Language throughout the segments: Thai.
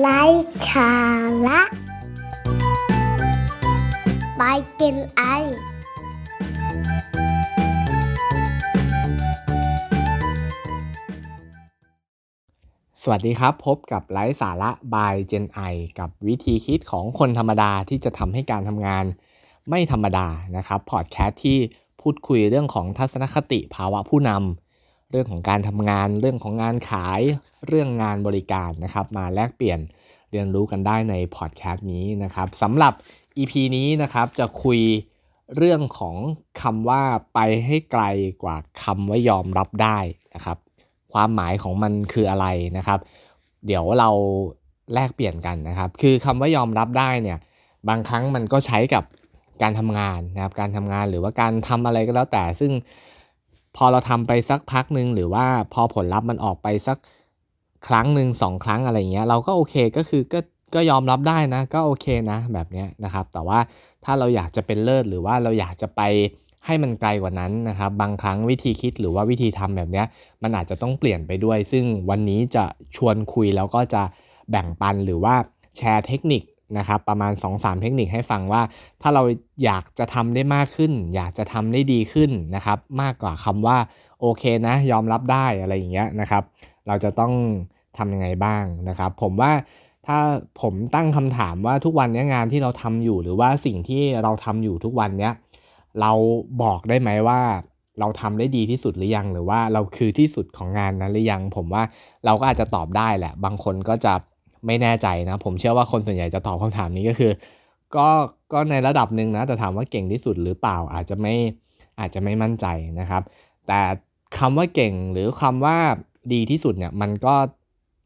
ไร้สาระไปกินไอ สวัสดีครับ พบกับไลฟ์สาระ by Gen I กับวิธีคิดของคนธรรมดาที่จะทำให้การทำงานไม่ธรรมดานะครับ พอดแคสต์ที่พูดคุยเรื่องของทัศนคติภาวะผู้นำ เรื่องของการทำงาน เรื่องของงานขาย เรื่องงานบริการนะครับ มาแลกเปลี่ยนเรียนรู้กันได้ในพอดแคสต์นี้นะครับสำหรับ EP นี้นะครับจะคุยเรื่องของคำว่าไปให้ไกลกว่าคำว่ายอมรับได้นะครับ ความหมายของมันคืออะไรนะครับ เดี๋ยวเราแลกเปลี่ยนกันนะครับ คือคำว่ายอมรับได้เนี่ยบางครั้งมันก็ใช้กับการทำงานนะครับ การทำงานหรือว่าการทำอะไรก็แล้วแต่ซึ่ง พอเราทำไปสักพักหนึ่งหรือว่าพอผลลัพธ์มันออกไปสักครั้งหนึ่งสองครั้งอะไรเงี้ยเราก็โอเคก็คือก็ก็ยอมรับได้นะ ก็โอเคนะแบบเนี้ยนะครับ แต่ว่าถ้าเราอยากจะเป็นเลิศหรือว่าเราอยากจะไปให้มันไกลกว่านั้นนะครับ บางครั้งวิธีคิดหรือว่าวิธีทำแบบเนี้ยมันอาจจะต้องเปลี่ยนไปด้วย ซึ่งวันนี้จะชวนคุยแล้วก็จะแบ่งปันหรือว่าแชร์เทคนิค นะครับประมาณ 2-3 เทคนิคให้ฟังว่า ถ้าเราอยากจะทำได้มากขึ้น อยากจะทำได้ดีขึ้นนะครับ มากกว่าคำว่าโอเคนะยอมรับได้อะไรอย่างเงี้ยนะครับ เราจะต้องทำยังไงบ้างนะครับ ผมว่าถ้าผมตั้งคำถามว่าทุกวันนี้งานที่เราทำอยู่หรือว่าสิ่งที่เราทำอยู่ทุกวันเนี้ยเราบอกได้ไหมว่าเราทำได้ดีที่สุดหรือยัง หรือว่าเราคือที่สุดของงานนั้นหรือยัง ผมว่าเราก็อาจจะตอบได้แหละ บางคนก็จะ ไม่แน่ใจนะ ผมเชื่อว่าคนส่วนใหญ่จะตอบคำถามนี้ก็คือ ก็ก็ในระดับหนึ่งนะ แต่ถามว่าเก่งที่สุดหรือเปล่าอาจจะไม่อาจจะไม่มั่นใจนะครับ แต่คำว่าเก่งหรือคำว่าดีที่สุดเนี่ยมันก็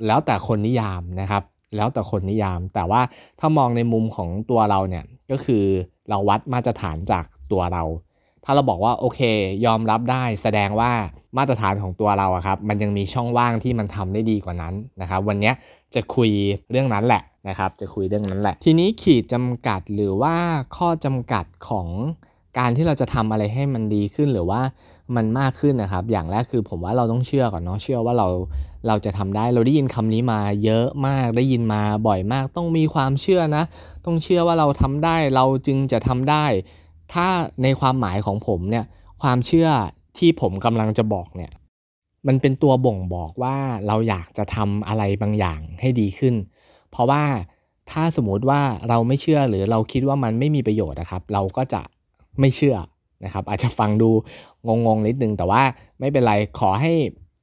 แล้วแต่คนนิยามนะครับ แล้วแต่คนนิยาม แต่ว่าถ้ามองในมุมของตัวเราเนี่ยก็คือเราวัดมาตรฐานจากตัวเรา ถ้าเราบอกว่าโอเค ยอมรับได้แสดงว่ามาตรฐานของตัวเราอะครับมันยังมีช่องว่างที่มันทำได้ดีกว่านั้นนะครับ วันนี้จะคุยเรื่องนั้นแหละนะครับจะคุยเรื่องนั้นแหละ ทีนี้ขีดจำกัดหรือว่าข้อจำกัดของการที่เราจะทำอะไรให้มันดีขึ้นหรือว่ามันมากขึ้นนะครับ อย่างแรกคือผมว่าเราต้องเชื่อก่อนเนาะเชื่อว่าเราเราจะทำได้เราได้ยินคำนี้มาเยอะมากได้ยินมาบ่อยมาก ต้องมีความเชื่อนะ ต้องเชื่อว่าเราทำได้เราจึงจะทำได้ ถ้าในความหมายของผมเนี่ยความเชื่อที่ผมกำลังจะบอกเนี่ยมันเป็นตัวบ่งบอกว่าเราอยากจะทำอะไรบางอย่างให้ดีขึ้น เพราะว่าถ้าสมมติว่าเราไม่เชื่อหรือเราคิดว่ามันไม่มีประโยชน์นะครับ เราก็จะไม่เชื่อนะครับ อาจจะฟังดูงงๆนิดนึง แต่ว่าไม่เป็นไรขอให้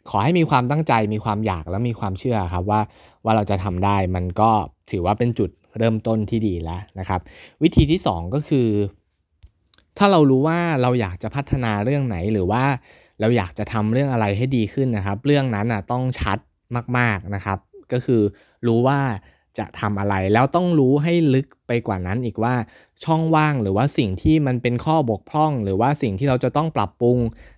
ขอให้มีความตั้งใจมีความอยากและมีความเชื่อครับว่าว่าเราจะทำได้มันก็ถือว่าเป็นจุดเริ่มต้นที่ดีแล้วนะครับ วิธีที่ 2 ก็คือ ถ้าเรารู้ว่าเราอยากจะพัฒนาเรื่องไหนหรือว่าเราอยากจะทำเรื่องอะไรให้ดีขึ้นนะครับ เรื่องนั้นอะต้องชัดมากๆนะครับ ก็คือรู้ว่าจะทำอะไรแล้วต้องรู้ให้ลึกไปกว่านั้นอีกว่าช่องว่างหรือว่าสิ่งที่มันเป็นข้อบกพร่อง หรือว่าสิ่งที่เราจะต้องปรับปรุง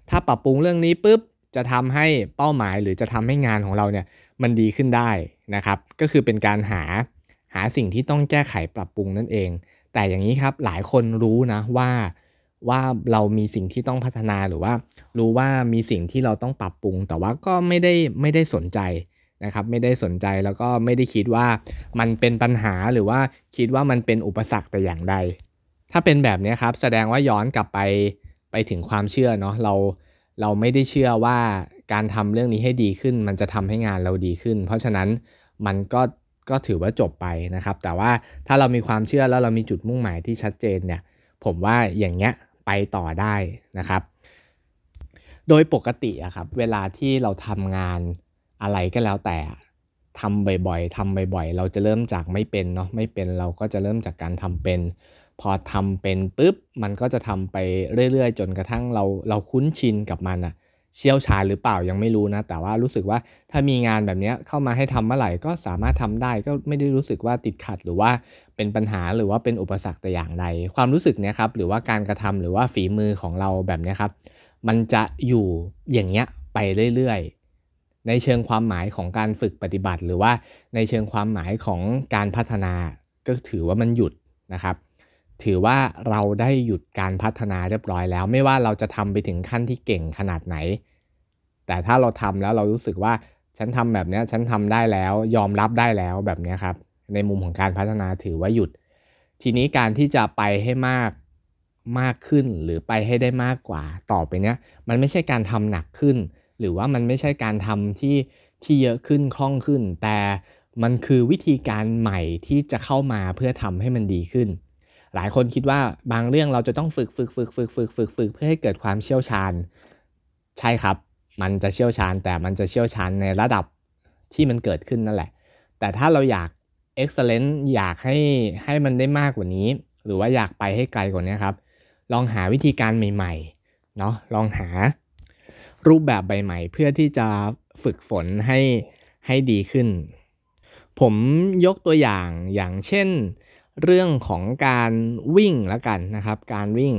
ถ้าปรับปรุงเรื่องนี้ปุ๊บจะทำให้เป้าหมายหรือจะทำให้งานของเราเนี่ยมันดีขึ้นได้นะครับ ก็คือเป็นการหาหาสิ่งที่ต้องแก้ไขปรับปรุงนั่นเอง แต่อย่างนี้ครับหลายคนรู้นะว่า ว่าเรามีสิ่งที่ต้องพัฒนาหรือว่า รู้ว่ามีสิ่งที่เราต้องปรับปรุง แต่ว่าก็ไม่ได้ไม่ได้สนใจนะครับ ไม่ได้สนใจแล้วก็ไม่ได้คิดว่ามันเป็นปัญหาหรือว่าคิดว่ามันเป็นอุปสรรคแต่อย่างใด ถ้าเป็นแบบนี้ครับ แสดงว่าย้อนกลับไปไปถึงความเชื่อเนาะเราเราไม่ได้เชื่อว่าการทำเรื่องนี้ให้ดีขึ้น มันจะทำให้งานเราดีขึ้น เพราะฉะนั้นมันก็ก็ถือว่าจบไปนะครับ แต่ว่าถ้าเรามีความเชื่อแล้วเรามีจุดมุ่งหมายที่ชัดเจนเนี่ย ผมว่าอย่างเงี้ย ไปต่อได้นะครับ โดยปกติอะครับเวลาที่เราทำงานอะไรก็แล้วแต่ทำบ่อยๆทำบ่อยๆ เราจะเริ่มจากไม่เป็นเนาะไม่เป็นเราก็จะเริ่มจากการทำเป็น พอทำเป็นปุ๊บมันก็จะทำไปเรื่อยๆ จนกระทั่งเราเราคุ้นชินกับมันอะ เชี่ยวชาญหรือเปล่ายังไม่รู้นะ แต่ว่ารู้สึกว่าถ้ามีงานแบบนี้เข้ามาให้ทำเมื่อไหร่ก็สามารถทำได้ก็ไม่ได้รู้สึกว่าติดขัดหรือว่าเป็นปัญหาหรือว่าเป็นอุปสรรคแต่อย่างใด ความรู้สึกเนี้ยครับหรือว่าการกระทำหรือว่าฝีมือของเราแบบนี้ครับมันจะอยู่อย่างเงี้ยไปเรื่อยๆ ในเชิงความหมายของการฝึกปฏิบัติ หรือว่าในเชิงความหมายของการพัฒนา ก็ถือว่ามันหยุดนะครับถือว่าเราได้หยุดการพัฒนาเรียบร้อยแล้ว ไม่ว่าเราจะทำไปถึงขั้นที่เก่งขนาดไหน แต่ถ้าเราทำแล้วเรารู้สึกว่าฉันทำแบบนี้ฉันทำได้แล้วยอมรับได้แล้วแบบนี้ครับ ในมุมของการพัฒนาถือว่าหยุด ทีนี้การที่จะไปให้มากมากขึ้นหรือไปให้ได้มากกว่าต่อไปเนี้ยมันไม่ใช่การทำหนักขึ้น หรือว่ามันไม่ใช่การทำที่ที่เยอะขึ้นคล่องขึ้น แต่มันคือวิธีการใหม่ที่จะเข้ามาเพื่อทำให้มันดีขึ้น หลายคนคิดว่าบางเรื่องเราจะต้องฝึกฝึกฝึกฝึกฝึกฝึกฝึกเพื่อให้เกิดความเชี่ยวชาญ ใช่ครับ มันจะเชี่ยวชาญแต่มันจะเชี่ยวชาญในระดับที่มันเกิดขึ้นนั่นแหละ แต่ถ้าเราอยาก excellent อยากให้ให้มันได้มากกว่านี้ หรือว่าอยากไปให้ไกลกว่านี้ครับ ลองหาวิธีการใหม่ๆเนาะลองหารูปแบบใหม่ๆเพื่อที่จะฝึกฝนให้ให้ดีขึ้น ผมยกตัวอย่างอย่างเช่น เรื่องของการวิ่งแล้วกันนะครับ การวิ่ง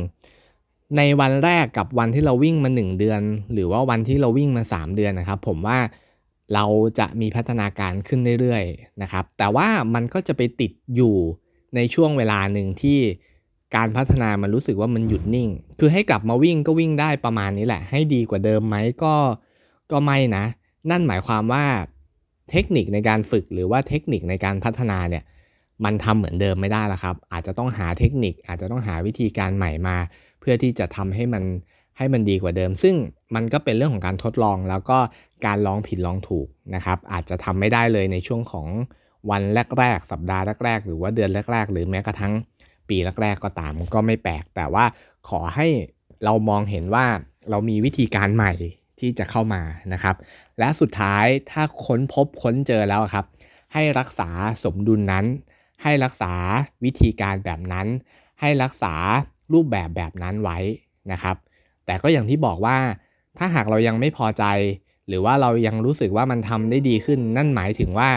ในวันแรกกับวันที่เราวิ่งมา 1 เดือน หรือว่าวันที่เราวิ่งมา 3 เดือนนะครับ ผมว่าเราจะมีพัฒนาการขึ้นเรื่อยๆนะครับ แต่ว่ามันก็จะไปติดอยู่ในช่วงเวลาหนึ่งที่การพัฒนามันรู้สึกว่ามันหยุดนิ่ง คือให้กลับมาวิ่งก็วิ่งได้ประมาณนี้แหละ ให้ดีกว่าเดิมไหมก็ก็ไม่นะ นั่นหมายความว่าเทคนิคในการฝึกหรือว่าเทคนิคในการพัฒนาเนี่ย มันทำเหมือนเดิมไม่ได้ละครับ อาจจะต้องหาเทคนิค อาจจะต้องหาวิธีการใหม่มา เพื่อที่จะทำให้มันให้มันดีกว่าเดิม ซึ่งมันก็เป็นเรื่องของการทดลองแล้วก็การลองผิดลองถูกนะครับ อาจจะทำไม่ได้เลยในช่วงของวันแรกๆ สัปดาห์แรกๆ หรือว่าเดือนแรก ๆ หรือแม้กระทั่งปีแรกๆ ก็ตามก็ไม่แปลก แต่ว่าขอให้เรามองเห็นว่าเรามีวิธีการใหม่ที่จะเข้ามานะครับ และสุดท้ายถ้าค้นพบค้นเจอแล้วครับ ให้รักษาสมดุลนั้น ให้รักษาวิธีการแบบนั้น ให้รักษารูปแบบแบบนั้นไว้นะครับ แต่ก็อย่างที่บอกว่า ถ้าหากเรายังไม่พอใจ หรือว่าเรายังรู้สึกว่ามันทำได้ดีขึ้น นั่นหมายถึงว่า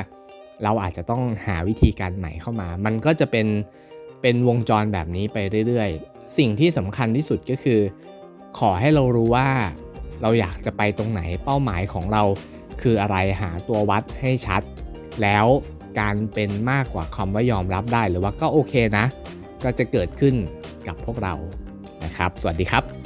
เราอาจจะต้องหาวิธีการใหม่เข้ามา มันก็จะเป็นเป็นวงจรแบบนี้ไปเรื่อยๆ สิ่งที่สำคัญที่สุดก็คือ ขอให้เรารู้ว่าเราอยากจะไปตรงไหนเป้าหมายของเราคืออะไรหาตัววัดให้ชัด แล้ว การเป็นมากกว่าคำว่ายอมรับได้หรือว่าก็โอเคนะ ก็จะเกิดขึ้นกับพวกเรานะครับ สวัสดีครับ